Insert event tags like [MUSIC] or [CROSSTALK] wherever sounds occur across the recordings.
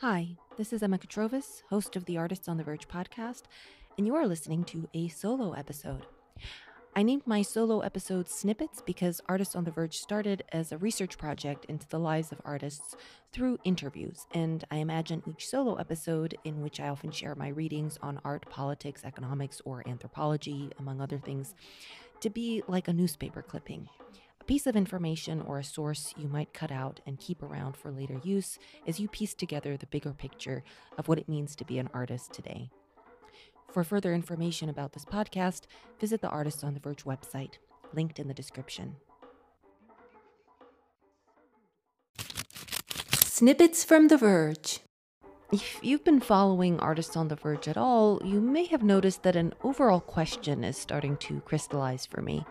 Hi, this is Emma Katrovis, host of the Artists on the Verge podcast, and you are listening to a solo episode. I named my solo episode Snippets because Artists on the Verge started as a research project into the lives of artists through interviews, and I imagine each solo episode, in which I often share my readings on art, politics, economics, or anthropology, among other things, to be like a newspaper clipping piece of information or a source you might cut out and keep around for later use as you piece together the bigger picture of what it means to be an artist today. For further information about this podcast, visit the Artists on the Verge website, linked in the description. Snippets from The Verge. If you've been following Artists on the Verge at all, you may have noticed that an overall question is starting to crystallize for me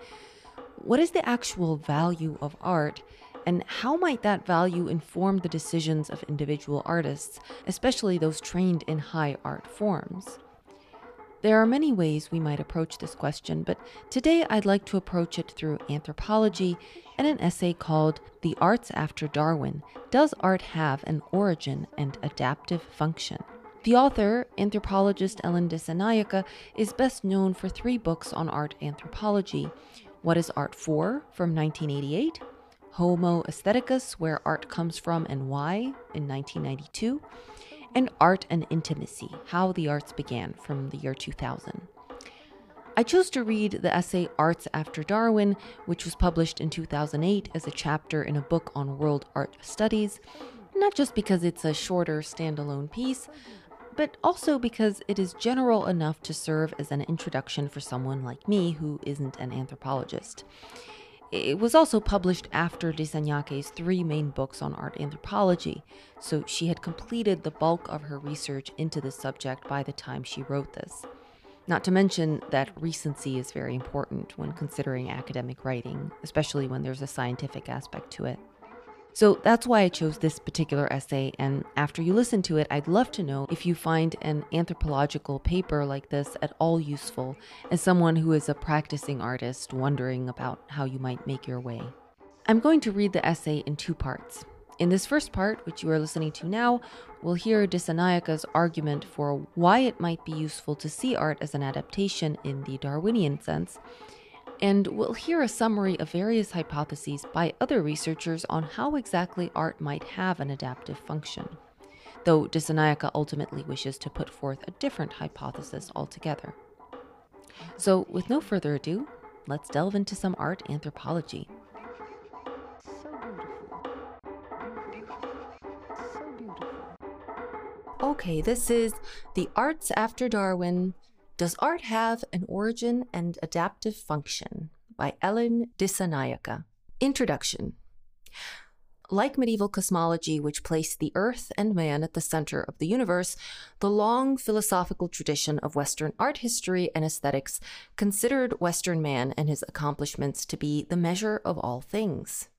what is the actual value of art? And how might that value inform the decisions of individual artists, especially those trained in high art forms? There are many ways we might approach this question, but today I'd like to approach it through anthropology and an essay called The Arts After Darwin Does Art Have an Origin and Adaptive Function? The author, anthropologist Ellen Dissanayake, is best known for three books on art anthropology, what is Art For? From 1988, Homo Aestheticus, Where Art Comes From and Why in 1992, and Art and Intimacy, How the Arts Began from the year 2000. I chose to read the essay Arts After Darwin, which was published in 2008 as a chapter in a book on world art studies, not just because it's a shorter standalone piece, but also because it is general enough to serve as an introduction for someone like me who isn't an anthropologist. It was also published after Dissanayake's three main books on art anthropology, so she had completed the bulk of her research into the subject by the time she wrote this. Not to mention that recency is very important when considering academic writing, especially when there's a scientific aspect to it. So that's why I chose this particular essay. And after you listen to it, I'd love to know if you find an anthropological paper like this at all useful as someone who is a practicing artist wondering about how you might make your way. I'm going to read the essay in two parts. In this first part, which you are listening to now, we'll hear Dissanayake's argument for why it might be useful to see art as an adaptation in the Darwinian sense and we'll hear a summary of various hypotheses by other researchers on how exactly art might have an adaptive function, though Dissanayake ultimately wishes to put forth a different hypothesis altogether. So, with no further ado, let's delve into some art anthropology. So beautiful. So beautiful. Okay, this is The Arts After Darwin does Art Have an Origin and Adaptive Function? by Ellen Dissanayake. Introduction. Like medieval cosmology, which placed the earth and man at the center of the universe, the long philosophical tradition of Western art history and aesthetics considered Western man and his accomplishments to be the measure of all things.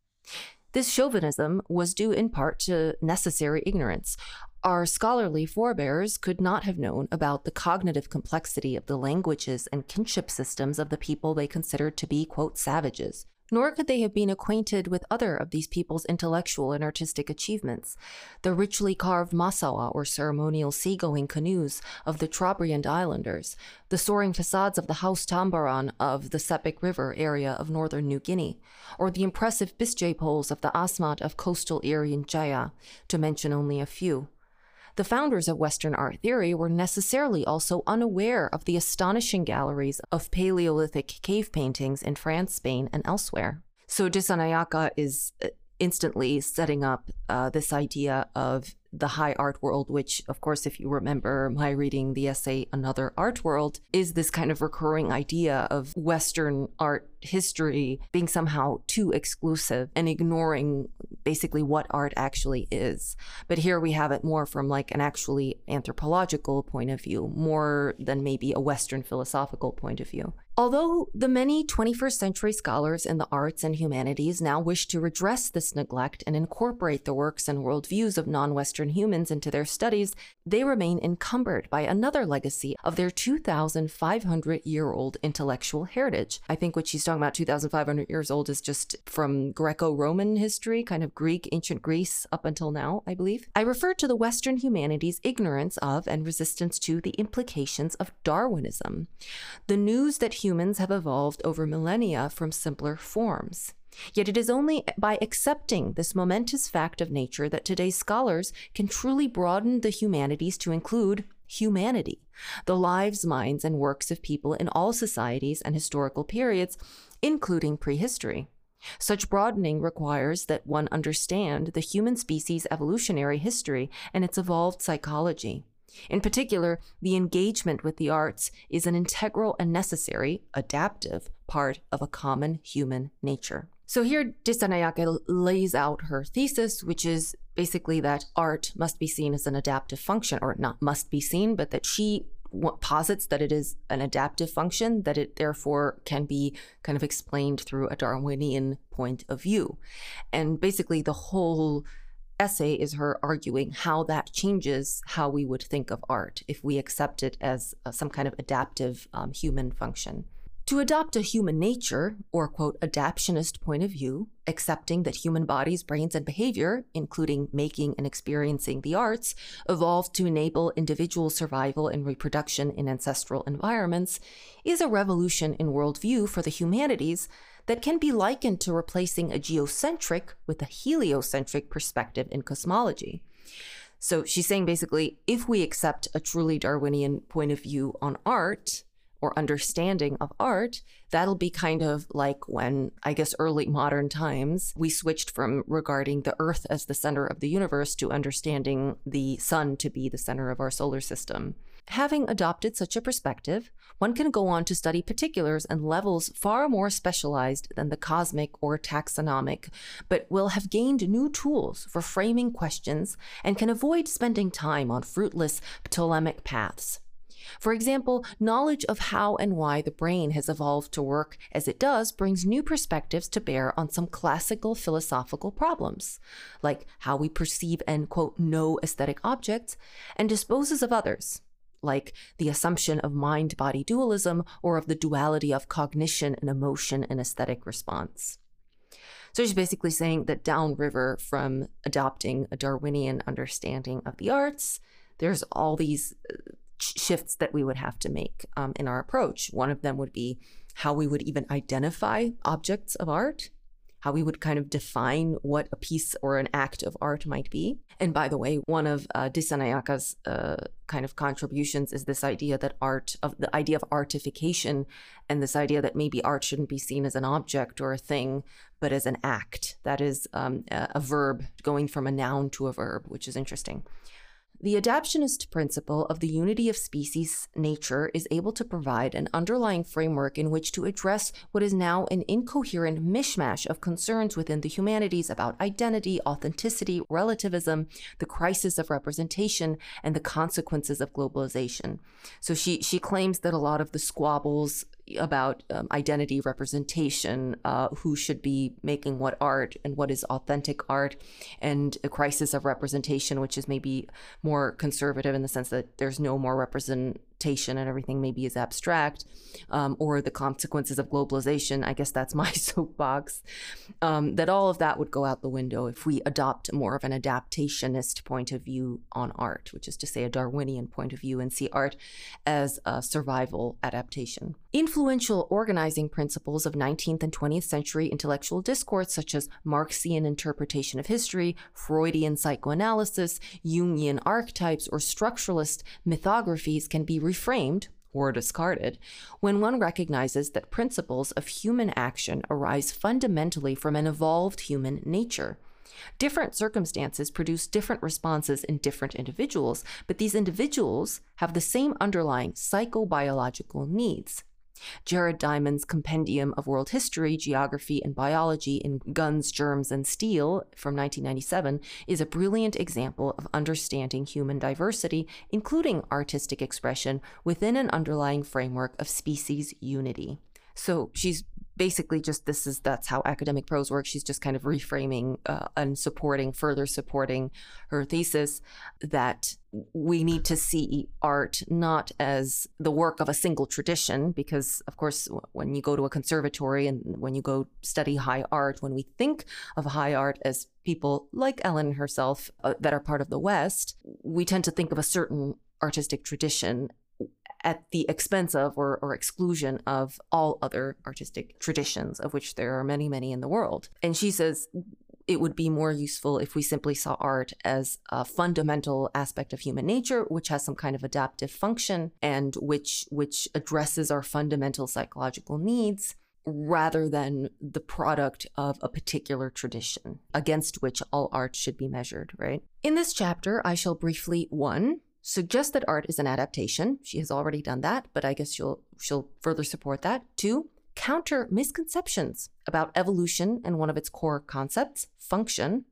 This chauvinism was due in part to necessary ignorance, our scholarly forebears could not have known about the cognitive complexity of the languages and kinship systems of the people they considered to be, quote, savages. Nor could they have been acquainted with other of these people's intellectual and artistic achievements. The richly carved masawa, or ceremonial seagoing canoes, of the Trobriand Islanders, the soaring facades of the Haus Tambaran of the Sepik River area of northern New Guinea, or the impressive Bisjay poles of the Asmat of coastal Irian Jaya, to mention only a few. The founders of Western art theory were necessarily also unaware of the astonishing galleries of Paleolithic cave paintings in France, Spain, and elsewhere. So Dissanayake is uh, instantly setting up uh, this idea of the high art world, which, of course, if you remember my reading the essay Another Art World, is this kind of recurring idea of Western art history being somehow too exclusive and ignoring basically what art actually is. But here we have it more from like an actually anthropological point of view, more than maybe a Western philosophical point of view. Although the many 21st century scholars in the arts and humanities now wish to redress this neglect and incorporate the works and worldviews of non Western humans into their studies, they remain encumbered by another legacy of their 2,500 year old intellectual heritage. I think what she's talking about, 2,500 years old, is just from Greco Roman history, kind of Greek, ancient Greece up until now, I believe. I refer to the Western humanities' ignorance of and resistance to the implications of Darwinism. The news that humans have evolved over millennia from simpler forms. Yet it is only by accepting this momentous fact of nature that today's scholars can truly broaden the humanities to include humanity, the lives, minds, and works of people in all societies and historical periods, including prehistory. Such broadening requires that one understand the human species' evolutionary history and its evolved psychology. In particular, the engagement with the arts is an integral and necessary, adaptive part of a common human nature. So here, Dissanayake lays out her thesis, which is basically that art must be seen as an adaptive function, or not must be seen, but that she posits that it is an adaptive function, that it therefore can be kind of explained through a Darwinian point of view. And basically, the whole essay is her arguing how that changes how we would think of art if we accept it as uh, some kind of adaptive um, human function. To adopt a human nature, or quote, adaptionist point of view, accepting that human bodies, brains, and behavior, including making and experiencing the arts, evolved to enable individual survival and reproduction in ancestral environments, is a revolution in worldview for the humanities that can be likened to replacing a geocentric with a heliocentric perspective in cosmology. So she's saying basically, if we accept a truly Darwinian point of view on art, or understanding of art, that'll be kind of like when, I guess, early modern times, we switched from regarding the Earth as the center of the universe to understanding the sun to be the center of our solar system. Having adopted such a perspective, one can go on to study particulars and levels far more specialized than the cosmic or taxonomic, but will have gained new tools for framing questions and can avoid spending time on fruitless Ptolemaic paths. For example, knowledge of how and why the brain has evolved to work as it does brings new perspectives to bear on some classical philosophical problems, like how we perceive and, quote, know aesthetic objects, and disposes of others, like the assumption of mind body dualism or of the duality of cognition and emotion and aesthetic response. So she's basically saying that downriver from adopting a Darwinian understanding of the arts, there's all these uh, shifts that we would have to make um, in our approach. One of them would be how we would even identify objects of art, how we would kind of define what a piece or an act of art might be. And by the way, one of uh, Dissanayake's uh, kind of contributions is this idea that art, of the idea of artification, and this idea that maybe art shouldn't be seen as an object or a thing, but as an act. That is um, a, a verb going from a noun to a verb, which is interesting. The adaptionist principle of the unity of species nature is able to provide an underlying framework in which to address what is now an incoherent mishmash of concerns within the humanities about identity, authenticity, relativism, the crisis of representation, and the consequences of globalization. So she she claims that a lot of the squabbles about um, identity representation, uh, who should be making what art and what is authentic art, and a crisis of representation, which is maybe more conservative in the sense that there's no more represent and everything maybe is abstract, um, or the consequences of globalization. I guess that's [LAUGHS] my soapbox. Um, that all of that would go out the window if we adopt more of an adaptationist point of view on art, which is to say a Darwinian point of view, and see art as a survival adaptation. Influential organizing principles of 19th and 20th century intellectual discourse, such as Marxian interpretation of history, Freudian psychoanalysis, Jungian archetypes, or structuralist mythographies, can be reframed or discarded when one recognizes that principles of human action arise fundamentally from an evolved human nature. Different circumstances produce different responses in different individuals, but these individuals have the same underlying psychobiological needs. Jared Diamond's Compendium of World History, Geography, and Biology in Guns, Germs, and Steel from 1997 is a brilliant example of understanding human diversity, including artistic expression, within an underlying framework of species unity. So she's basically just this is that's how academic prose works. She's just kind of reframing uh, and supporting, further supporting her thesis that we need to see art not as the work of a single tradition, because of course, when you go to a conservatory and when you go study high art, when we think of high art as people like Ellen herself uh, that are part of the West, we tend to think of a certain artistic tradition at the expense of or, or exclusion of all other artistic traditions, of which there are many, many in the world. And she says it would be more useful if we simply saw art as a fundamental aspect of human nature, which has some kind of adaptive function and which which addresses our fundamental psychological needs rather than the product of a particular tradition against which all art should be measured, right? In this chapter, I shall briefly one suggest that art is an adaptation. She has already done that, but I guess she'll she'll further support that. Two, counter misconceptions about evolution and one of its core concepts, function.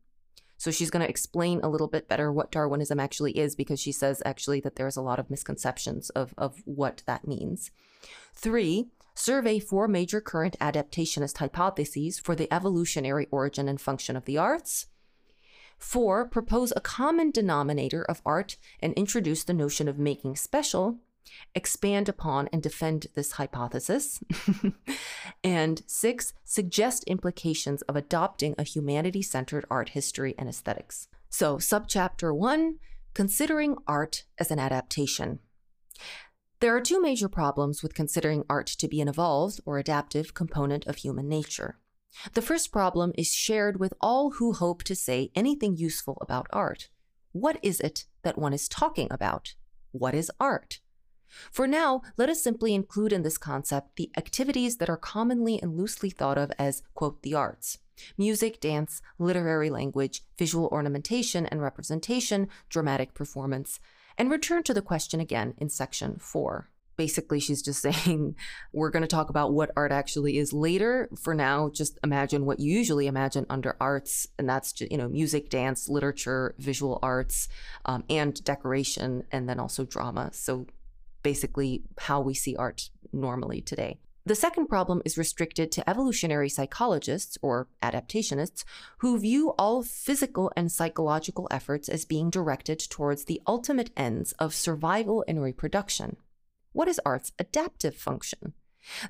So she's going to explain a little bit better what Darwinism actually is because she says actually that there's a lot of misconceptions of, of what that means. Three, survey four major current adaptationist hypotheses for the evolutionary origin and function of the arts. Four, propose a common denominator of art and introduce the notion of making special, expand upon and defend this hypothesis. [LAUGHS] and six, suggest implications of adopting a humanity centered art history and aesthetics. So, subchapter one considering art as an adaptation. There are two major problems with considering art to be an evolved or adaptive component of human nature. The first problem is shared with all who hope to say anything useful about art. What is it that one is talking about? What is art? For now, let us simply include in this concept the activities that are commonly and loosely thought of as, quote, the arts music, dance, literary language, visual ornamentation and representation, dramatic performance, and return to the question again in section 4 basically she's just [LAUGHS] saying we're going to talk about what art actually is later. For now just imagine what you usually imagine under arts and that's just, you know music dance literature visual arts um, and decoration and then also drama. So basically how we see art normally today. The second problem is restricted to evolutionary psychologists or adaptationists who view all physical and psychological efforts as being directed towards the ultimate ends of survival and reproduction. What is art's adaptive function?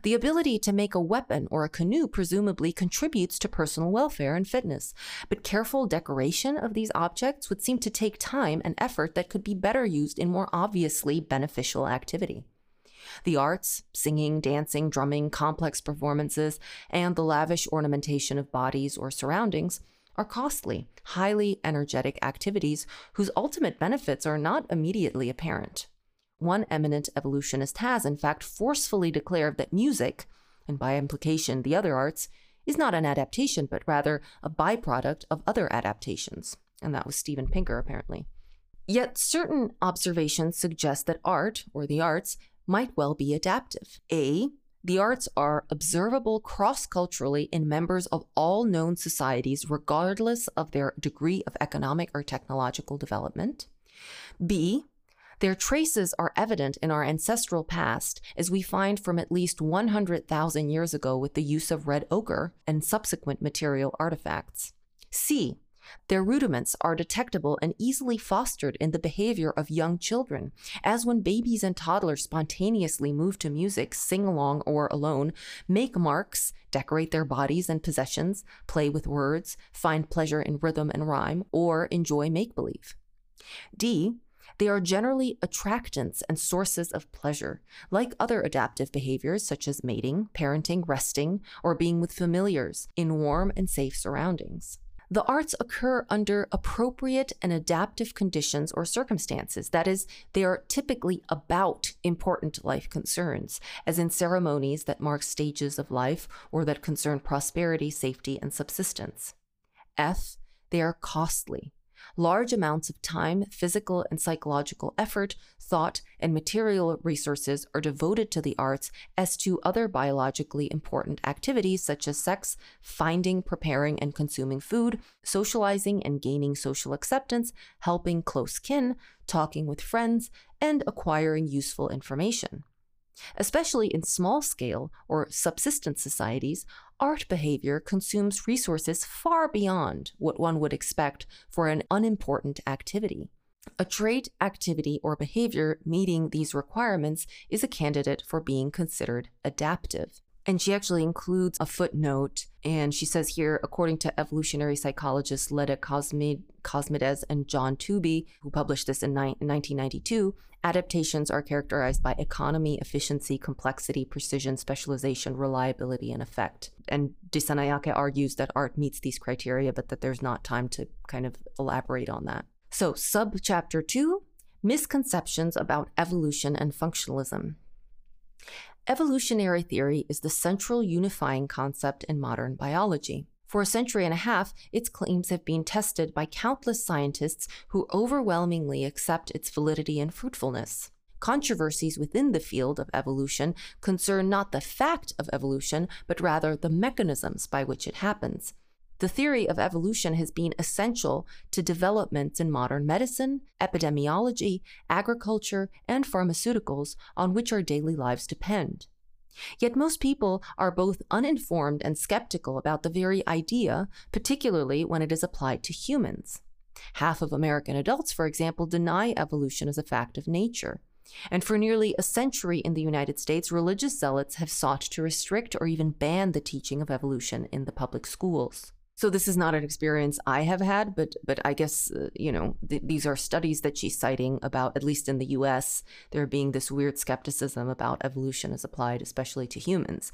The ability to make a weapon or a canoe presumably contributes to personal welfare and fitness, but careful decoration of these objects would seem to take time and effort that could be better used in more obviously beneficial activity. The arts, singing, dancing, drumming, complex performances, and the lavish ornamentation of bodies or surroundings are costly, highly energetic activities whose ultimate benefits are not immediately apparent. One eminent evolutionist has, in fact, forcefully declared that music, and by implication the other arts, is not an adaptation, but rather a byproduct of other adaptations. And that was Steven Pinker, apparently. Yet certain observations suggest that art, or the arts, might well be adaptive. A. The arts are observable cross culturally in members of all known societies, regardless of their degree of economic or technological development. B. Their traces are evident in our ancestral past, as we find from at least 100,000 years ago with the use of red ochre and subsequent material artifacts. C. Their rudiments are detectable and easily fostered in the behavior of young children, as when babies and toddlers spontaneously move to music, sing along or alone, make marks, decorate their bodies and possessions, play with words, find pleasure in rhythm and rhyme, or enjoy make believe. D. They are generally attractants and sources of pleasure, like other adaptive behaviors such as mating, parenting, resting, or being with familiars in warm and safe surroundings. The arts occur under appropriate and adaptive conditions or circumstances. That is, they are typically about important life concerns, as in ceremonies that mark stages of life or that concern prosperity, safety, and subsistence. F, they are costly, large amounts of time, physical and psychological effort, thought, and material resources are devoted to the arts as to other biologically important activities such as sex, finding, preparing, and consuming food, socializing and gaining social acceptance, helping close kin, talking with friends, and acquiring useful information. Especially in small scale or subsistence societies, art behavior consumes resources far beyond what one would expect for an unimportant activity. A trait, activity, or behavior meeting these requirements is a candidate for being considered adaptive. And she actually includes a footnote. And she says here, according to evolutionary psychologists Leda Cosmid- Cosmides and John Tooby, who published this in, ni- 1992, adaptations are characterized by economy, efficiency, complexity, precision, specialization, reliability, and effect. And Dissanayake argues that art meets these criteria, but that there's not time to kind of elaborate on that. So, subchapter two misconceptions about evolution and functionalism. Evolutionary theory is the central unifying concept in modern biology. For a century and a half, its claims have been tested by countless scientists who overwhelmingly accept its validity and fruitfulness. Controversies within the field of evolution concern not the fact of evolution, but rather the mechanisms by which it happens. The theory of evolution has been essential to developments in modern medicine, epidemiology, agriculture, and pharmaceuticals on which our daily lives depend. Yet most people are both uninformed and skeptical about the very idea, particularly when it is applied to humans. Half of American adults, for example, deny evolution as a fact of nature. And for nearly a century in the United States, religious zealots have sought to restrict or even ban the teaching of evolution in the public schools. So this is not an experience I have had, but but I guess uh, you know th- these are studies that she's citing about at least in the U.S. there being this weird skepticism about evolution as applied, especially to humans.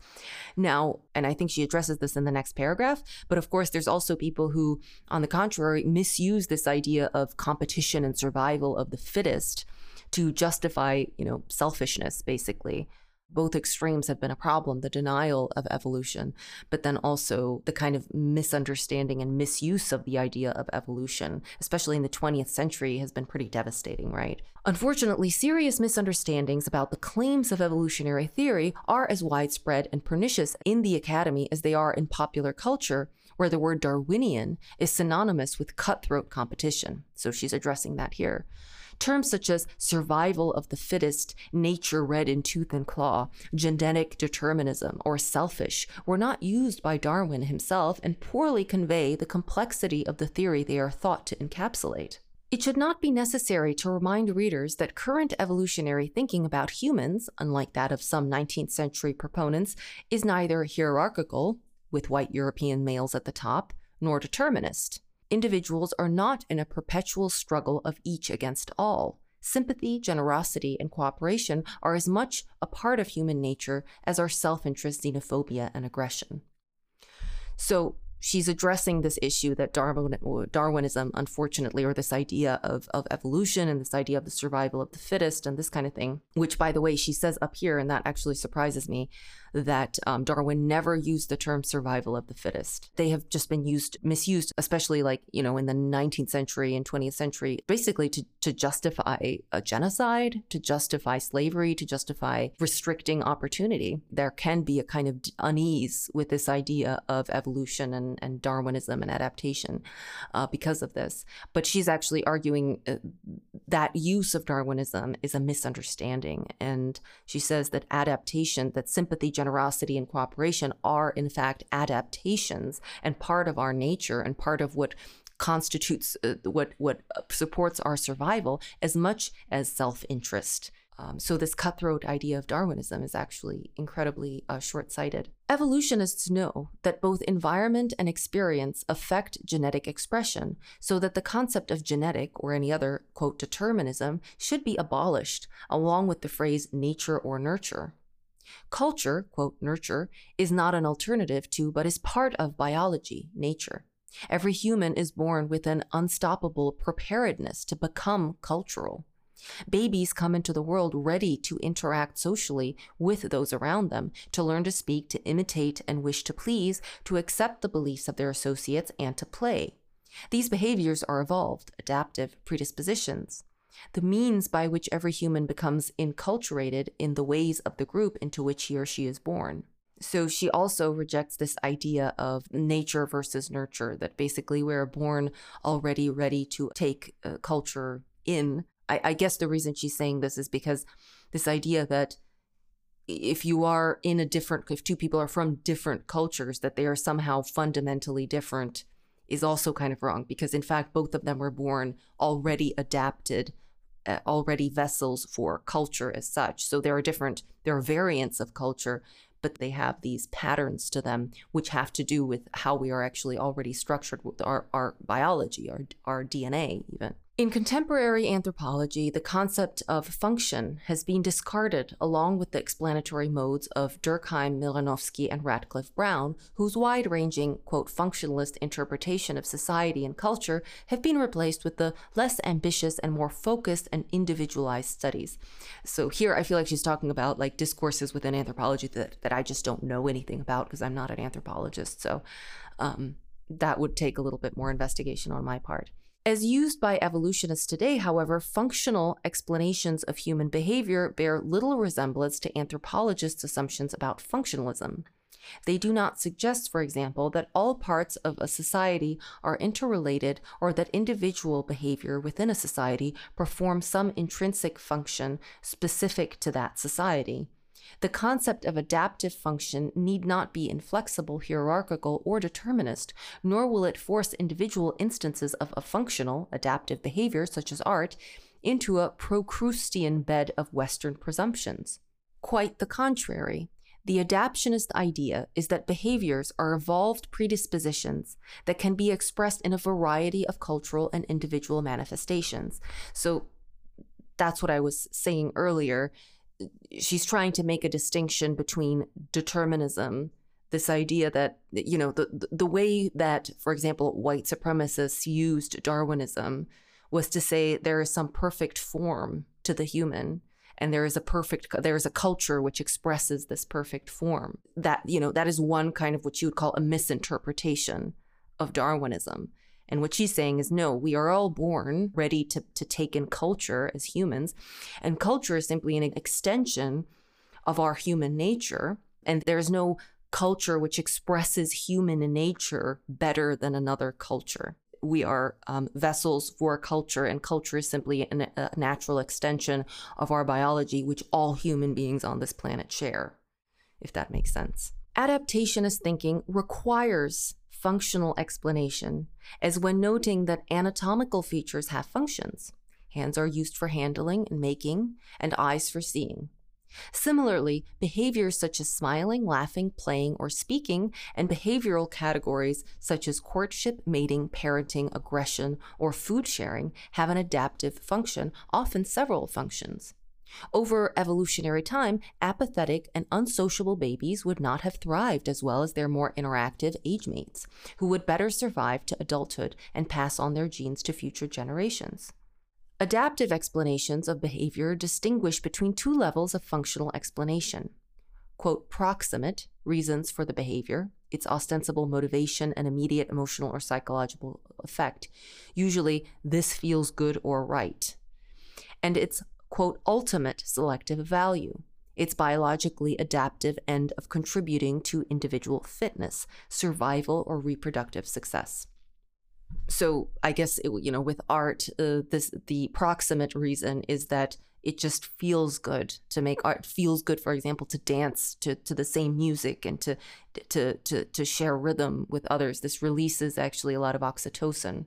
Now, and I think she addresses this in the next paragraph. But of course, there's also people who, on the contrary, misuse this idea of competition and survival of the fittest to justify you know selfishness, basically both extremes have been a problem the denial of evolution, but then also the kind of misunderstanding and misuse of the idea of evolution, especially in the 20th century, has been pretty devastating, right? Unfortunately, serious misunderstandings about the claims of evolutionary theory are as widespread and pernicious in the academy as they are in popular culture, where the word Darwinian is synonymous with cutthroat competition. So she's addressing that here. Terms such as survival of the fittest, nature red in tooth and claw, genetic determinism, or selfish were not used by Darwin himself and poorly convey the complexity of the theory they are thought to encapsulate. It should not be necessary to remind readers that current evolutionary thinking about humans, unlike that of some 19th century proponents, is neither hierarchical, with white European males at the top, nor determinist individuals are not in a perpetual struggle of each against all. Sympathy, generosity, and cooperation are as much a part of human nature as are self interest, xenophobia, and aggression. So, she's addressing this issue that Darwin, Darwinism, unfortunately, or this idea of, of evolution and this idea of the survival of the fittest and this kind of thing, which, by the way, she says up here, and that actually surprises me, that um, Darwin never used the term survival of the fittest. They have just been used, misused, especially like, you know, in the 19th century and 20th century, basically to, to justify a genocide, to justify slavery, to justify restricting opportunity. There can be a kind of unease with this idea of evolution and, and Darwinism and adaptation uh, because of this. But she's actually arguing uh, that use of Darwinism is a misunderstanding. And she says that adaptation, that sympathy, generosity, and cooperation are, in fact, adaptations and part of our nature and part of what constitutes uh, what what supports our survival as much as self-interest. Um, so this cutthroat idea of Darwinism is actually incredibly uh, short-sighted. Evolutionists know that both environment and experience affect genetic expression, so that the concept of genetic or any other quote determinism should be abolished, along with the phrase nature or nurture. Culture, quote, nurture, is not an alternative to, but is part of biology, nature. Every human is born with an unstoppable preparedness to become cultural. Babies come into the world ready to interact socially with those around them, to learn to speak, to imitate and wish to please, to accept the beliefs of their associates, and to play. These behaviors are evolved, adaptive predispositions the means by which every human becomes enculturated in the ways of the group into which he or she is born. So she also rejects this idea of nature versus nurture, that basically we're born already ready to take uh, culture in. I, I guess the reason she's saying this is because this idea that if you are in a different, if two people are from different cultures, that they are somehow fundamentally different is also kind of wrong because, in fact, both of them were born already adapted, already vessels for culture as such. So there are different, there are variants of culture, but they have these patterns to them which have to do with how we are actually already structured with our, our biology, our, our DNA, even. In contemporary anthropology, the concept of function has been discarded along with the explanatory modes of Durkheim, Malinowski, and Radcliffe Brown, whose wide ranging, quote, functionalist interpretation of society and culture have been replaced with the less ambitious and more focused and individualized studies. So here I feel like she's talking about like discourses within anthropology that, that I just don't know anything about because I'm not an anthropologist. So um, that would take a little bit more investigation on my part. As used by evolutionists today, however, functional explanations of human behavior bear little resemblance to anthropologists' assumptions about functionalism. They do not suggest, for example, that all parts of a society are interrelated or that individual behavior within a society performs some intrinsic function specific to that society. The concept of adaptive function need not be inflexible, hierarchical, or determinist, nor will it force individual instances of a functional, adaptive behavior, such as art, into a Procrustean bed of Western presumptions. Quite the contrary. The adaptionist idea is that behaviors are evolved predispositions that can be expressed in a variety of cultural and individual manifestations. So that's what I was saying earlier she's trying to make a distinction between determinism this idea that you know the the way that for example white supremacists used darwinism was to say there is some perfect form to the human and there is a perfect there is a culture which expresses this perfect form. That you know that is one kind of what you would call a misinterpretation of darwinism and what she's saying is no, we are all born ready to, to take in culture as humans. And culture is simply an extension of our human nature. And there's no culture which expresses human nature better than another culture. We are um, vessels for culture, and culture is simply an, a natural extension of our biology, which all human beings on this planet share, if that makes sense. Adaptationist thinking requires functional explanation, as when noting that anatomical features have functions. Hands are used for handling and making, and eyes for seeing. Similarly, behaviors such as smiling, laughing, playing, or speaking, and behavioral categories such as courtship, mating, parenting, aggression, or food sharing have an adaptive function, often several functions. Over evolutionary time, apathetic and unsociable babies would not have thrived as well as their more interactive age mates, who would better survive to adulthood and pass on their genes to future generations. Adaptive explanations of behavior distinguish between two levels of functional explanation. Quote, proximate reasons for the behavior, its ostensible motivation and immediate emotional or psychological effect. Usually, this feels good or right. And its quote, ultimate selective value, its biologically adaptive end of contributing to individual fitness, survival, or reproductive success. So I guess it, you know with art, uh, this the proximate reason is that it just feels good to make art. feels good, for example, to dance to, to the same music and to, to to to share rhythm with others. This releases actually a lot of oxytocin.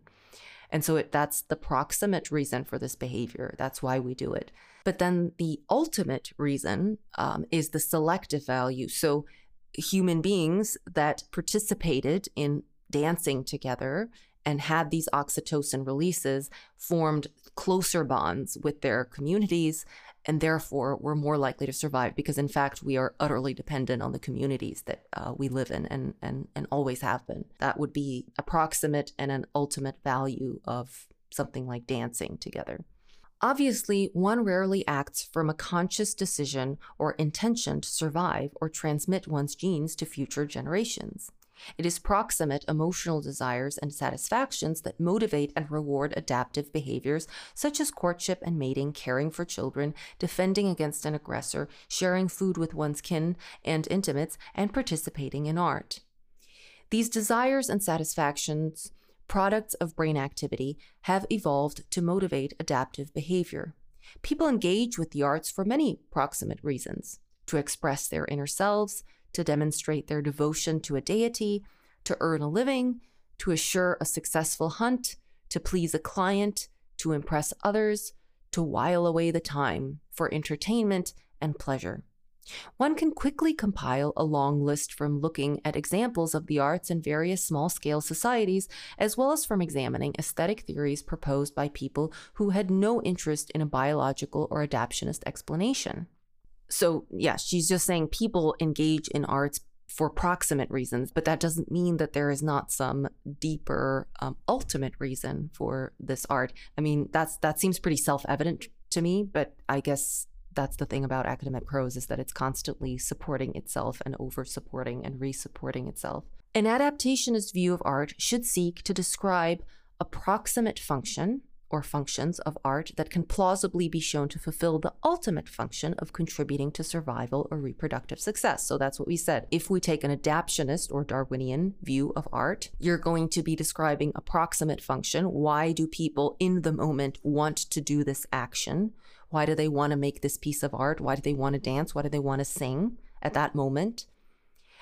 And so it, that's the proximate reason for this behavior. That's why we do it. But then the ultimate reason um, is the selective value. So human beings that participated in dancing together and had these oxytocin releases formed closer bonds with their communities and therefore we're more likely to survive because in fact we are utterly dependent on the communities that uh, we live in and, and, and always have been that would be approximate and an ultimate value of something like dancing together Obviously, one rarely acts from a conscious decision or intention to survive or transmit one's genes to future generations. It is proximate emotional desires and satisfactions that motivate and reward adaptive behaviors such as courtship and mating, caring for children, defending against an aggressor, sharing food with one's kin and intimates, and participating in art. These desires and satisfactions, products of brain activity, have evolved to motivate adaptive behavior. People engage with the arts for many proximate reasons to express their inner selves, to demonstrate their devotion to a deity, to earn a living, to assure a successful hunt, to please a client, to impress others, to while away the time for entertainment and pleasure. One can quickly compile a long list from looking at examples of the arts in various small scale societies, as well as from examining aesthetic theories proposed by people who had no interest in a biological or adaptionist explanation. So, yeah, she's just saying people engage in arts for proximate reasons, but that doesn't mean that there is not some deeper, um, ultimate reason for this art. I mean, that's that seems pretty self-evident to me, but I guess that's the thing about academic prose is that it's constantly supporting itself and over supporting and re-supporting itself. An adaptationist view of art should seek to describe a proximate function or functions of art that can plausibly be shown to fulfill the ultimate function of contributing to survival or reproductive success. So that's what we said. If we take an adaptionist or Darwinian view of art, you're going to be describing a proximate function. Why do people in the moment want to do this action? Why do they want to make this piece of art? Why do they want to dance? Why do they want to sing at that moment?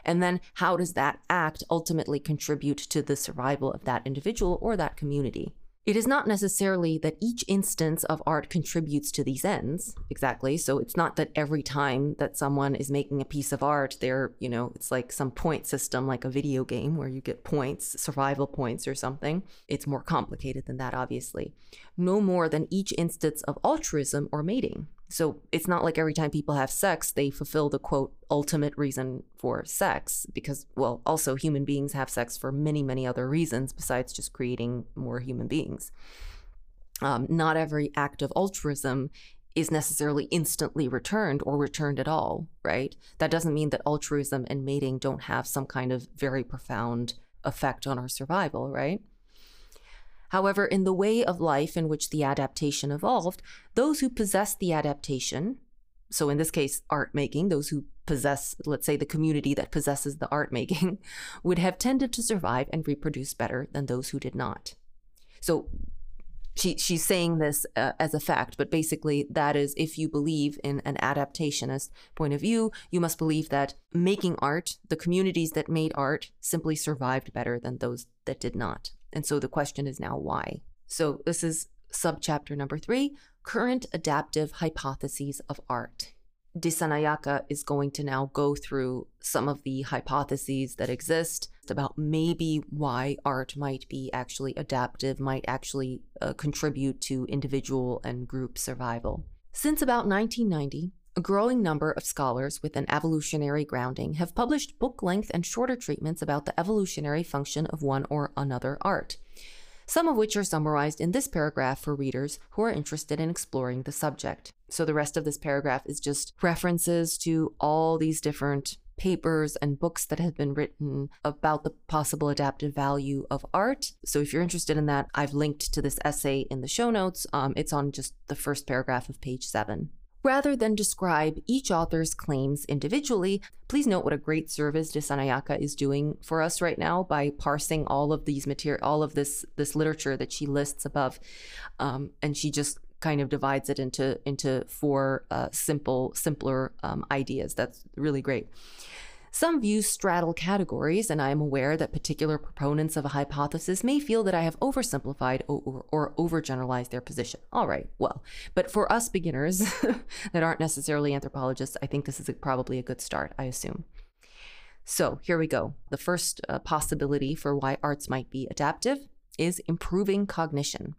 And then how does that act ultimately contribute to the survival of that individual or that community? It is not necessarily that each instance of art contributes to these ends, exactly. So it's not that every time that someone is making a piece of art, they're, you know, it's like some point system, like a video game where you get points, survival points or something. It's more complicated than that, obviously. No more than each instance of altruism or mating. So it's not like every time people have sex, they fulfill the quote ultimate reason for sex, because, well, also human beings have sex for many, many other reasons besides just creating more human beings. Um, not every act of altruism is necessarily instantly returned or returned at all, right? That doesn't mean that altruism and mating don't have some kind of very profound effect on our survival, right? However, in the way of life in which the adaptation evolved, those who possess the adaptation, so in this case, art making, those who possess, let's say, the community that possesses the art making, [LAUGHS] would have tended to survive and reproduce better than those who did not. So she, she's saying this uh, as a fact, but basically, that is if you believe in an adaptationist point of view, you must believe that making art, the communities that made art, simply survived better than those that did not. And so the question is now why? So this is subchapter number three current adaptive hypotheses of art. Dissanayake is going to now go through some of the hypotheses that exist about maybe why art might be actually adaptive, might actually uh, contribute to individual and group survival. Since about 1990, a growing number of scholars with an evolutionary grounding have published book length and shorter treatments about the evolutionary function of one or another art, some of which are summarized in this paragraph for readers who are interested in exploring the subject. So the rest of this paragraph is just references to all these different papers and books that have been written about the possible adaptive value of art. So if you're interested in that, I've linked to this essay in the show notes. Um, it's on just the first paragraph of page seven. Rather than describe each author's claims individually, please note what a great service Dissanayake is doing for us right now by parsing all of these material, all of this this literature that she lists above, um, and she just kind of divides it into into four uh, simple, simpler um, ideas. That's really great. Some views straddle categories, and I am aware that particular proponents of a hypothesis may feel that I have oversimplified or, or overgeneralized their position. All right, well, but for us beginners [LAUGHS] that aren't necessarily anthropologists, I think this is a, probably a good start, I assume. So here we go. The first uh, possibility for why arts might be adaptive is improving cognition.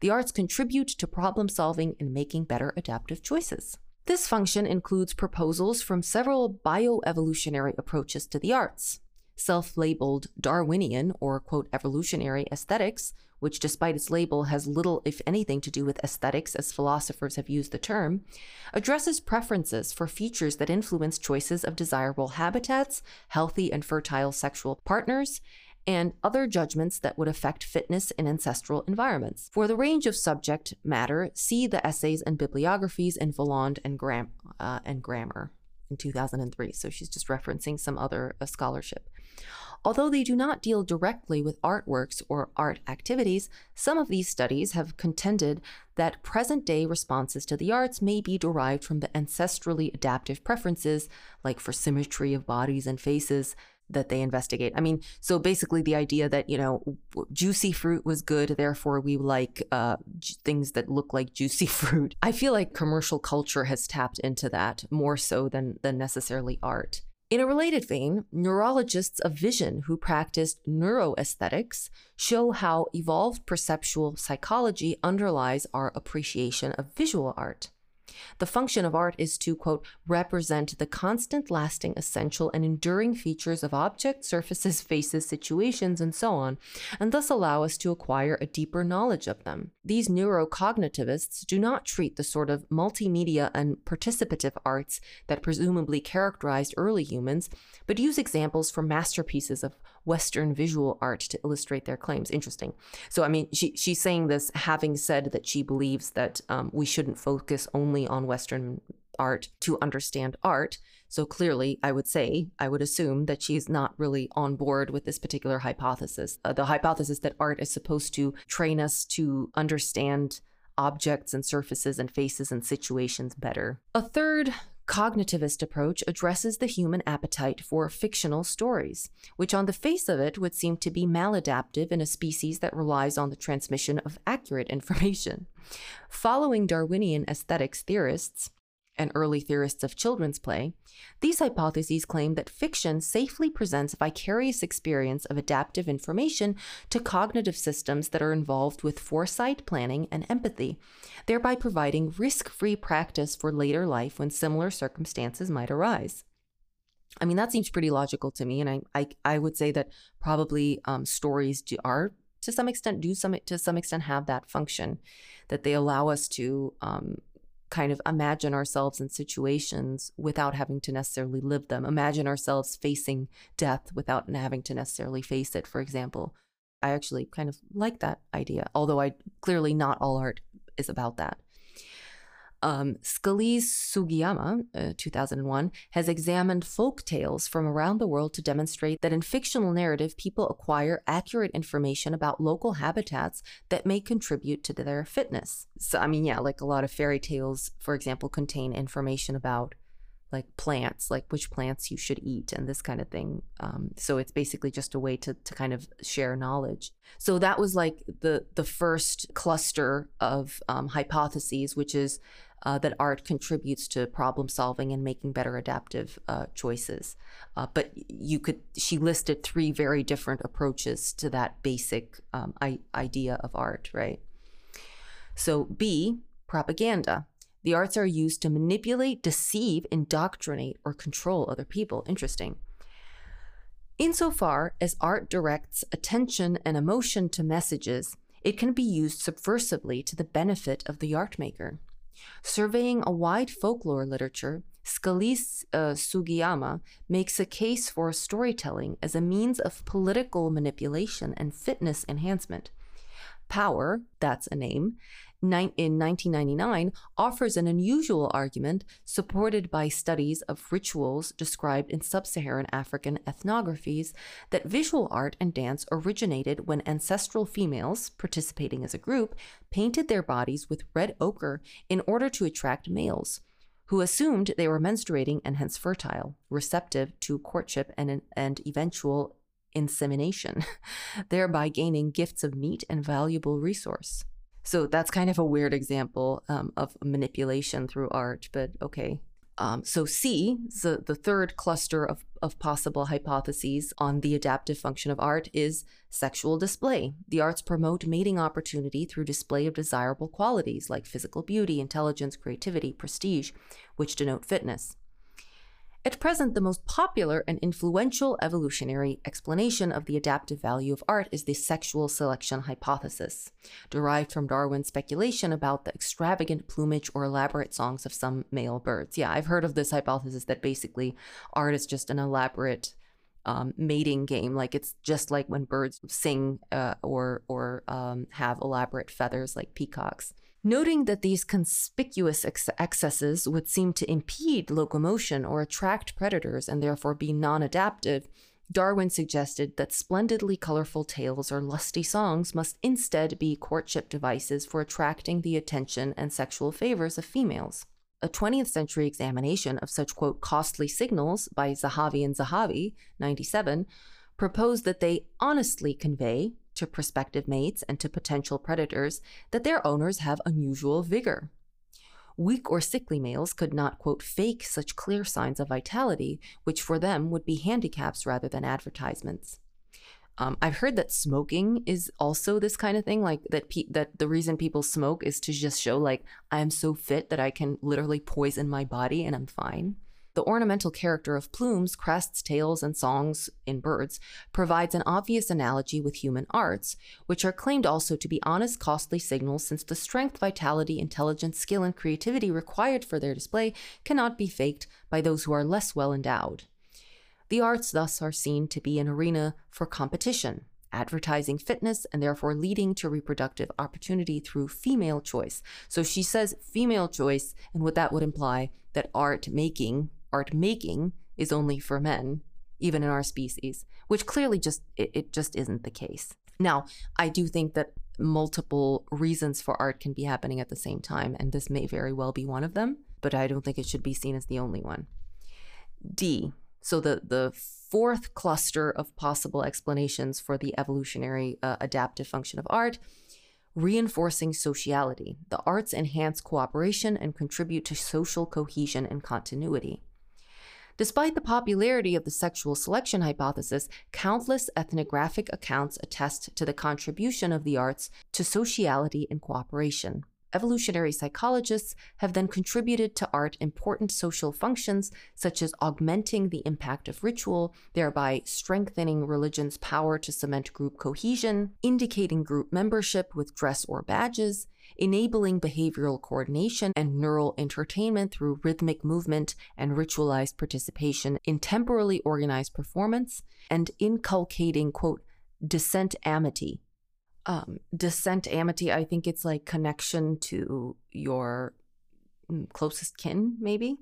The arts contribute to problem solving and making better adaptive choices. This function includes proposals from several bioevolutionary approaches to the arts. Self labeled Darwinian or quote evolutionary aesthetics, which despite its label has little, if anything, to do with aesthetics as philosophers have used the term, addresses preferences for features that influence choices of desirable habitats, healthy and fertile sexual partners, and other judgments that would affect fitness in ancestral environments. For the range of subject matter, see the essays and bibliographies in Voland and, Gram- uh, and Grammer. in 2003. So she's just referencing some other uh, scholarship. Although they do not deal directly with artworks or art activities, some of these studies have contended that present day responses to the arts may be derived from the ancestrally adaptive preferences, like for symmetry of bodies and faces, that they investigate. I mean, so basically the idea that, you know, juicy fruit was good, therefore we like uh, things that look like juicy [LAUGHS] fruit. I feel like commercial culture has tapped into that more so than, than necessarily art. In a related vein, neurologists of vision who practiced neuroaesthetics show how evolved perceptual psychology underlies our appreciation of visual art. The function of art is to, quote, represent the constant, lasting, essential, and enduring features of objects, surfaces, [LAUGHS] faces, situations, and so on, and thus allow us to acquire a deeper knowledge of them. These neurocognitivists do not treat the sort of multimedia and participative arts that presumably characterized early humans, but use examples from masterpieces of Western visual art to illustrate their claims. Interesting. So, I mean, she, she's saying this having said that she believes that um, we shouldn't focus only on Western art to understand art. So clearly, I would say, I would assume that she's not really on board with this particular hypothesis. Uh, the hypothesis that art is supposed to train us to understand objects and surfaces and faces and situations better. A third cognitivist approach addresses the human appetite for fictional stories, which on the face of it would seem to be maladaptive in a species that relies on the transmission of accurate information. Following Darwinian aesthetics theorists, and early theorists of children's play, these hypotheses claim that fiction safely presents vicarious experience of adaptive information to cognitive systems that are involved with foresight, planning, and empathy, thereby providing risk free practice for later life when similar circumstances might arise. I mean, that seems pretty logical to me, and I, I, I would say that probably um, stories do, are to some extent do some to some extent have that function, that they allow us to um, kind of imagine ourselves in situations without having to necessarily live them, imagine ourselves facing death without having to necessarily face it, for example. I actually kind of like that idea, although I clearly not all art is about that. Um, Scalise Sugiyama, uh, 2001, has examined folk tales from around the world to demonstrate that in fictional narrative, people acquire accurate information about local habitats that may contribute to their fitness. So, I mean, yeah, like a lot of fairy tales, for example, contain information about like plants, like which plants you should eat and this kind of thing. Um, so it's basically just a way to, to kind of share knowledge. So that was like the the first cluster of um, hypotheses, which is uh, that art contributes to problem solving and making better adaptive uh, choices. Uh, but you could, she listed three very different approaches to that basic um, I- idea of art, right? So, B, propaganda. The arts are used to manipulate, deceive, indoctrinate, or control other people. Interesting. Insofar as art directs attention and emotion to messages, it can be used subversively to the benefit of the art maker. Surveying a wide folklore literature, Scalise uh, Sugiyama makes a case for storytelling as a means of political manipulation and fitness enhancement. Power, that's a name, in 1999 offers an unusual argument supported by studies of rituals described in sub Saharan African ethnographies that visual art and dance originated when ancestral females, participating as a group, painted their bodies with red ochre in order to attract males. Who assumed they were menstruating and hence fertile, receptive to courtship and, and eventual insemination, [LAUGHS] thereby gaining gifts of meat and valuable resource. So that's kind of a weird example um, of manipulation through art, but okay. Um, so C, the, the third cluster of, of possible hypotheses on the adaptive function of art is sexual display. The arts promote mating opportunity through display of desirable qualities like physical beauty, intelligence, creativity, prestige, which denote fitness. At present, the most popular and influential evolutionary explanation of the adaptive value of art is the sexual selection hypothesis, derived from Darwin's speculation about the extravagant plumage or elaborate songs of some male birds. Yeah, I've heard of this hypothesis that basically art is just an elaborate um, mating game. Like it's just like when birds sing uh, or or um, have elaborate feathers, like peacocks. Noting that these conspicuous ex- excesses would seem to impede locomotion or attract predators and therefore be non adaptive, Darwin suggested that splendidly colorful tails or lusty songs must instead be courtship devices for attracting the attention and sexual favors of females. A 20th century examination of such, quote, costly signals by Zahavi and Zahavi, 97, proposed that they honestly convey to prospective mates and to potential predators that their owners have unusual vigor. Weak or sickly males could not, quote, fake such clear signs of vitality, which for them would be handicaps rather than advertisements. Um, I've heard that smoking is also this kind of thing, like that. Pe- that the reason people smoke is to just show, like, I'm so fit that I can literally poison my body and I'm fine. The ornamental character of plumes, crests, tails, and songs in birds provides an obvious analogy with human arts, which are claimed also to be honest, costly signals since the strength, vitality, intelligence, skill, and creativity required for their display cannot be faked by those who are less well endowed. The arts thus are seen to be an arena for competition, advertising fitness and therefore leading to reproductive opportunity through female choice. So she says female choice, and what that would imply that art making art making is only for men, even in our species, which clearly just it, it just isn't the case. Now, I do think that multiple reasons for art can be happening at the same time, and this may very well be one of them, but I don't think it should be seen as the only one. D. So the the fourth cluster of possible explanations for the evolutionary uh, adaptive function of art reinforcing sociality. The arts enhance cooperation and contribute to social cohesion and continuity. Despite the popularity of the sexual selection hypothesis, countless ethnographic accounts attest to the contribution of the arts to sociality and cooperation. Evolutionary psychologists have then contributed to art important social functions, such as augmenting the impact of ritual, thereby strengthening religion's power to cement group cohesion, indicating group membership with dress or badges, enabling behavioral coordination and neural entrainment through rhythmic movement and ritualized participation in temporally organized performance, and inculcating, quote, descent amity. Um, descent amity, I think it's like connection to your mm, closest kin, maybe.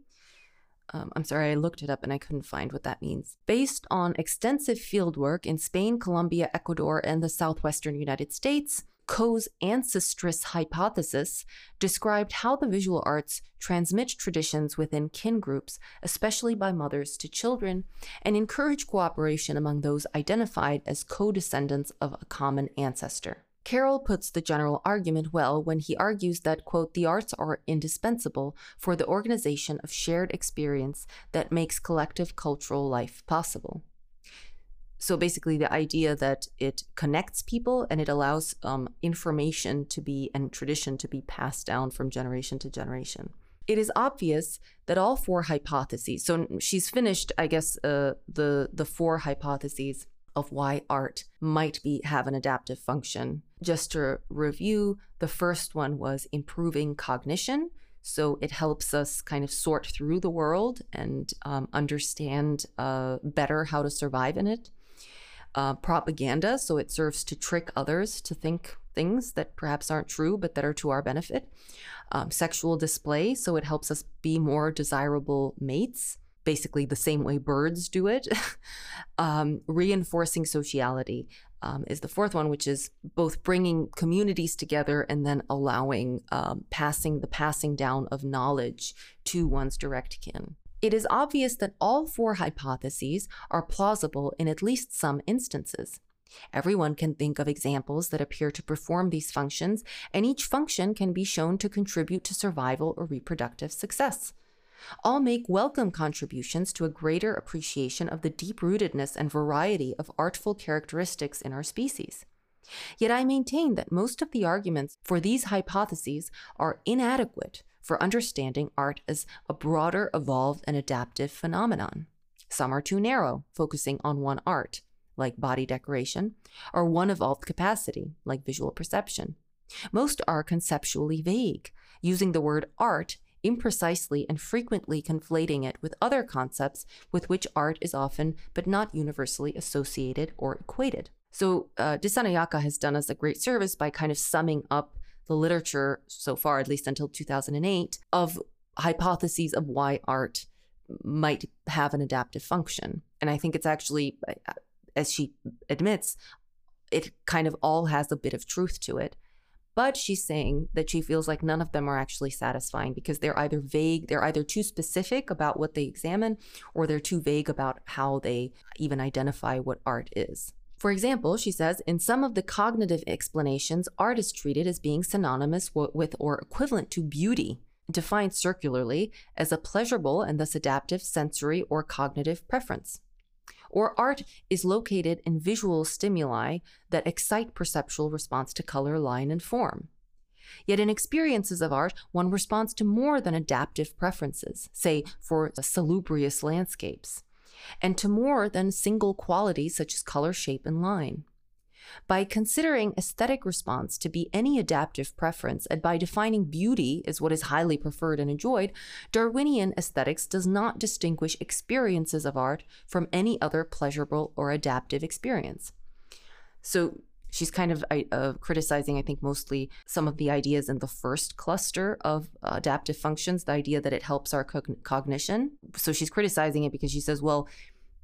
Um, I'm sorry, I looked it up and I couldn't find what that means. Based on extensive fieldwork in Spain, Colombia, Ecuador, and the southwestern United States, Coe's ancestress hypothesis described how the visual arts transmit traditions within kin groups, especially by mothers to children, and encourage cooperation among those identified as co descendants of a common ancestor. Carroll puts the general argument well when he argues that, quote, the arts are indispensable for the organization of shared experience that makes collective cultural life possible. So basically, the idea that it connects people and it allows um, information to be and tradition to be passed down from generation to generation. It is obvious that all four hypotheses. So she's finished, I guess, uh, the the four hypotheses of why art might be have an adaptive function. Just to review, the first one was improving cognition. So it helps us kind of sort through the world and um, understand uh, better how to survive in it uh, propaganda, so it serves to trick others to think things that perhaps aren't true but that are to our benefit. Um, sexual display, so it helps us be more desirable mates, basically the same way birds do it. [LAUGHS] um, reinforcing sociality um, is the fourth one, which is both bringing communities together and then allowing um, passing the passing down of knowledge to one's direct kin. It is obvious that all four hypotheses are plausible in at least some instances. Everyone can think of examples that appear to perform these functions, and each function can be shown to contribute to survival or reproductive success. All make welcome contributions to a greater appreciation of the deep rootedness and variety of artful characteristics in our species. Yet I maintain that most of the arguments for these hypotheses are inadequate for understanding art as a broader, evolved, and adaptive phenomenon. Some are too narrow, focusing on one art, like body decoration, or one evolved capacity, like visual perception. Most are conceptually vague, using the word art imprecisely and frequently conflating it with other concepts with which art is often but not universally associated or equated. So, uh, Dissanayake has done us a great service by kind of summing up the literature so far, at least until 2008, of hypotheses of why art might have an adaptive function. And I think it's actually, uh, as she admits, it kind of all has a bit of truth to it. But she's saying that she feels like none of them are actually satisfying because they're either vague, they're either too specific about what they examine, or they're too vague about how they even identify what art is. For example, she says, in some of the cognitive explanations, art is treated as being synonymous with or equivalent to beauty, defined circularly as a pleasurable and thus adaptive sensory or cognitive preference. Or art is located in visual stimuli that excite perceptual response to color, line, and form. Yet in experiences of art, one responds to more than adaptive preferences, say for salubrious landscapes and to more than single qualities such as color, shape, and line. By considering aesthetic response to be any adaptive preference and by defining beauty as what is highly preferred and enjoyed, Darwinian aesthetics does not distinguish experiences of art from any other pleasurable or adaptive experience. So she's kind of uh, criticizing, I think, mostly some of the ideas in the first cluster of uh, adaptive functions, the idea that it helps our cognition. So she's criticizing it because she says, well,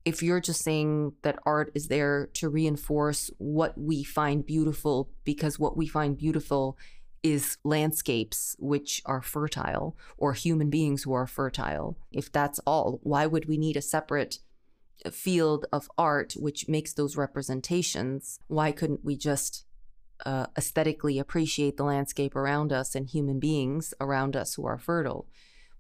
if you're just saying that art is there to reinforce what we find beautiful, because what we find beautiful is landscapes which are fertile or human beings who are fertile. If that's all, why would we need a separate field of art which makes those representations, why couldn't we just uh, aesthetically appreciate the landscape around us and human beings around us who are fertile?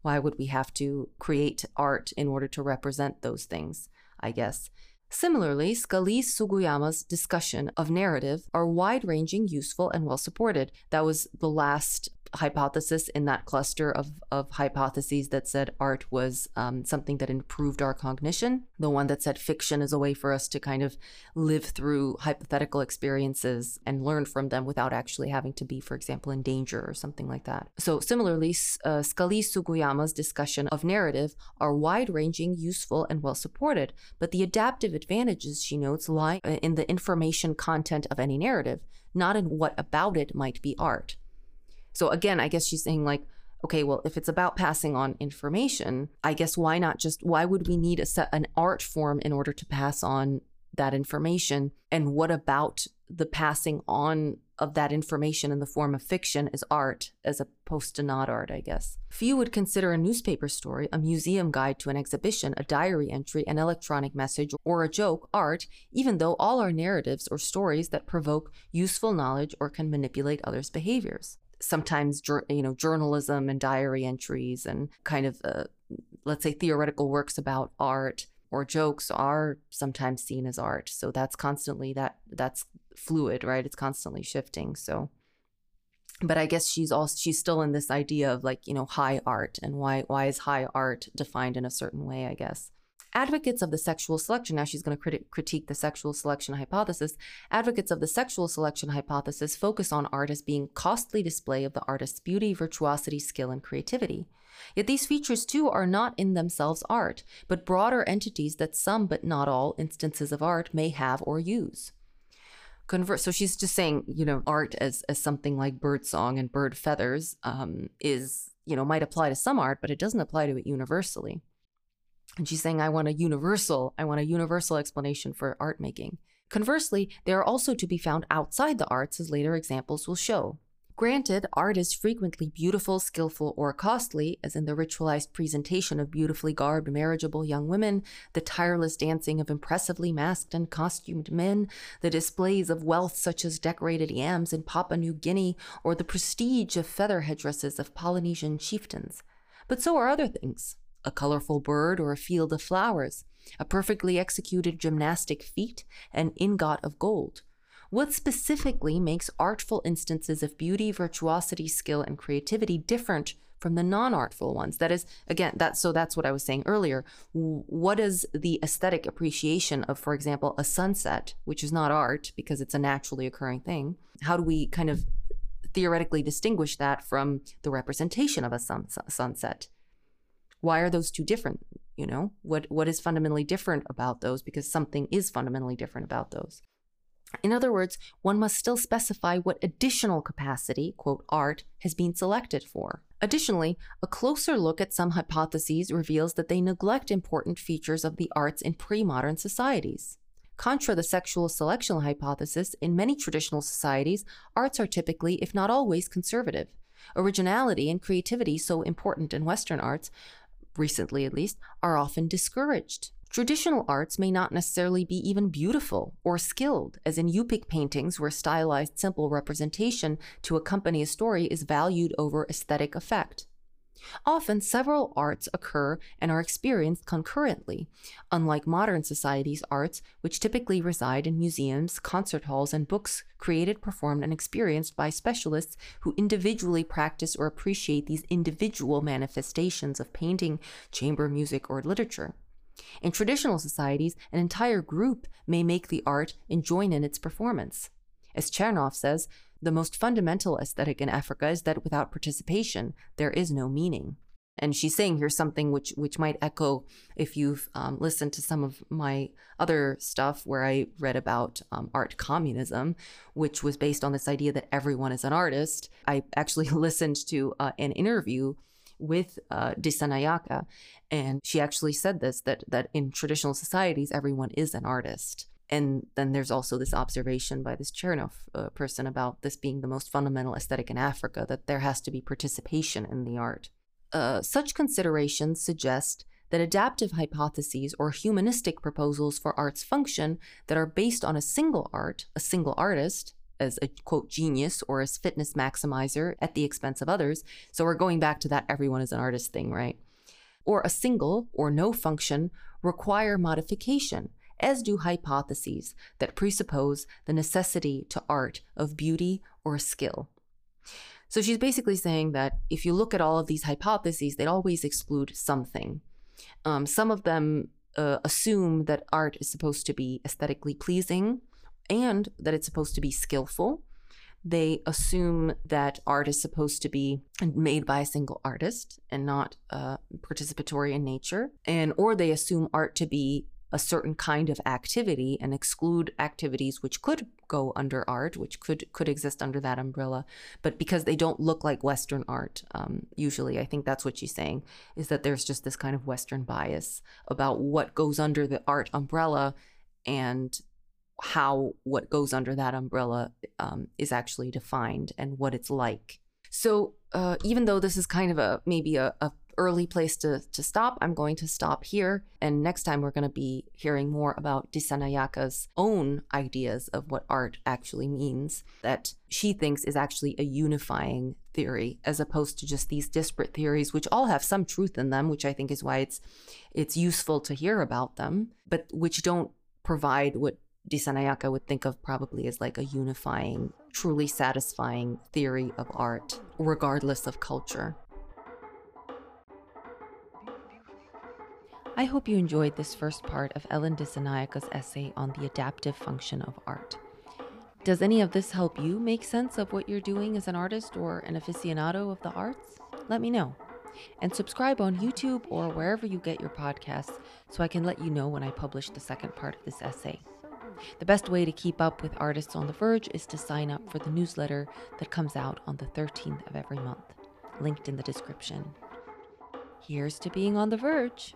Why would we have to create art in order to represent those things? I guess. Similarly, Scalise Sugiyama's discussion of narrative are wide ranging, useful, and well supported. That was the last hypothesis in that cluster of, of hypotheses that said art was um, something that improved our cognition. The one that said fiction is a way for us to kind of live through hypothetical experiences and learn from them without actually having to be, for example, in danger or something like that. So, similarly, uh, Sugiyama's discussion of narrative are wide ranging, useful, and well supported, but the adaptive advantages, she notes, lie uh, in the information content of any narrative, not in what about it might be art. So again, I guess she's saying like, okay, well, if it's about passing on information, I guess why not just why would we need a set an art form in order to pass on that information? And what about the passing on of that information in the form of fiction as art as opposed to not art, I guess. Few would consider a newspaper story, a museum guide to an exhibition, a diary entry, an electronic message, or a joke art, even though all are narratives or stories that provoke useful knowledge or can manipulate others' behaviors sometimes you know journalism and diary entries and kind of uh, let's say theoretical works about art or jokes are sometimes seen as art. So that's constantly that that's fluid right? It's constantly shifting. So but i guess she's also she's still in this idea of like you know high art and why why is high art defined in a certain way i guess Advocates of the sexual selection, now she's going to crit- critique the sexual selection hypothesis. Advocates of the sexual selection hypothesis focus on art as being costly display of the artist's beauty, virtuosity, skill, and creativity. Yet these features too are not in themselves art, but broader entities that some but not all instances of art may have or use. Convert, so she's just saying, you know, art as, as something like bird song and bird feathers um, is, you know, might apply to some art, but it doesn't apply to it universally. And she's saying, I want a universal, I want a universal explanation for art making. Conversely, they are also to be found outside the arts, as later examples will show. Granted, art is frequently beautiful, skillful, or costly, as in the ritualized presentation of beautifully garbed, marriageable young women, the tireless dancing of impressively masked and costumed men, the displays of wealth such as decorated yams in Papua New Guinea, or the prestige of feather headdresses of Polynesian chieftains. But so are other things a colorful bird or a field of flowers, a perfectly executed gymnastic feat, an ingot of gold. What specifically makes artful instances of beauty, virtuosity, skill, and creativity different from the non-artful ones? That is, again, that so that's what I was saying earlier. What is the aesthetic appreciation of, for example, a sunset, which is not art because it's a naturally occurring thing? How do we kind of theoretically distinguish that from the representation of a sun, sunset? Why are those two different you know what what is fundamentally different about those because something is fundamentally different about those In other words, one must still specify what additional capacity, quote, art, has been selected for. Additionally, a closer look at some hypotheses reveals that they neglect important features of the arts in pre modern societies. Contra the sexual selection hypothesis, in many traditional societies, arts are typically, if not always, conservative. Originality and creativity, so important in Western arts, recently at least, are often discouraged. Traditional arts may not necessarily be even beautiful or skilled, as in Yupik paintings, where stylized, simple representation to accompany a story is valued over aesthetic effect. Often, several arts occur and are experienced concurrently, unlike modern society's arts, which typically reside in museums, concert halls, and books created, performed, and experienced by specialists who individually practice or appreciate these individual manifestations of painting, chamber music, or literature. In traditional societies, an entire group may make the art and join in its performance. As Chernoff says, the most fundamental aesthetic in Africa is that without participation, there is no meaning. And she's saying here something which which might echo if you've um, listened to some of my other stuff where I read about um, art communism, which was based on this idea that everyone is an artist. I actually [LAUGHS] listened to uh, an interview with uh, Dissanayake, and she actually said this that that in traditional societies everyone is an artist. And then there's also this observation by this Chernoff uh, person about this being the most fundamental aesthetic in Africa, that there has to be participation in the art. Uh, such considerations suggest that adaptive hypotheses or humanistic proposals for art's function that are based on a single art, a single artist, as a quote genius or as fitness maximizer at the expense of others. So we're going back to that everyone is an artist thing, right? Or a single or no function require modification as do hypotheses that presuppose the necessity to art of beauty or skill. So she's basically saying that if you look at all of these hypotheses, they always exclude something. Um, some of them uh, assume that art is supposed to be aesthetically pleasing and that it's supposed to be skillful. They assume that art is supposed to be made by a single artist and not uh, participatory in nature, and or they assume art to be a certain kind of activity and exclude activities which could go under art, which could could exist under that umbrella, but because they don't look like Western art, um, usually I think that's what she's saying is that there's just this kind of Western bias about what goes under the art umbrella and how what goes under that umbrella um, is actually defined and what it's like. So uh, even though this is kind of a maybe a, a early place to, to stop. I'm going to stop here. And next time, we're going to be hearing more about Dissanayake's own ideas of what art actually means, that she thinks is actually a unifying theory, as opposed to just these disparate theories, which all have some truth in them, which I think is why it's it's useful to hear about them, but which don't provide what Dissanayake would think of probably as like a unifying, truly satisfying theory of art, regardless of culture. I hope you enjoyed this first part of Ellen Dissanayake's essay on the adaptive function of art. Does any of this help you make sense of what you're doing as an artist or an aficionado of the arts? Let me know. And subscribe on YouTube or wherever you get your podcasts so I can let you know when I publish the second part of this essay. The best way to keep up with Artists on the Verge is to sign up for the newsletter that comes out on the 13th of every month, linked in the description. Here's to being on the verge.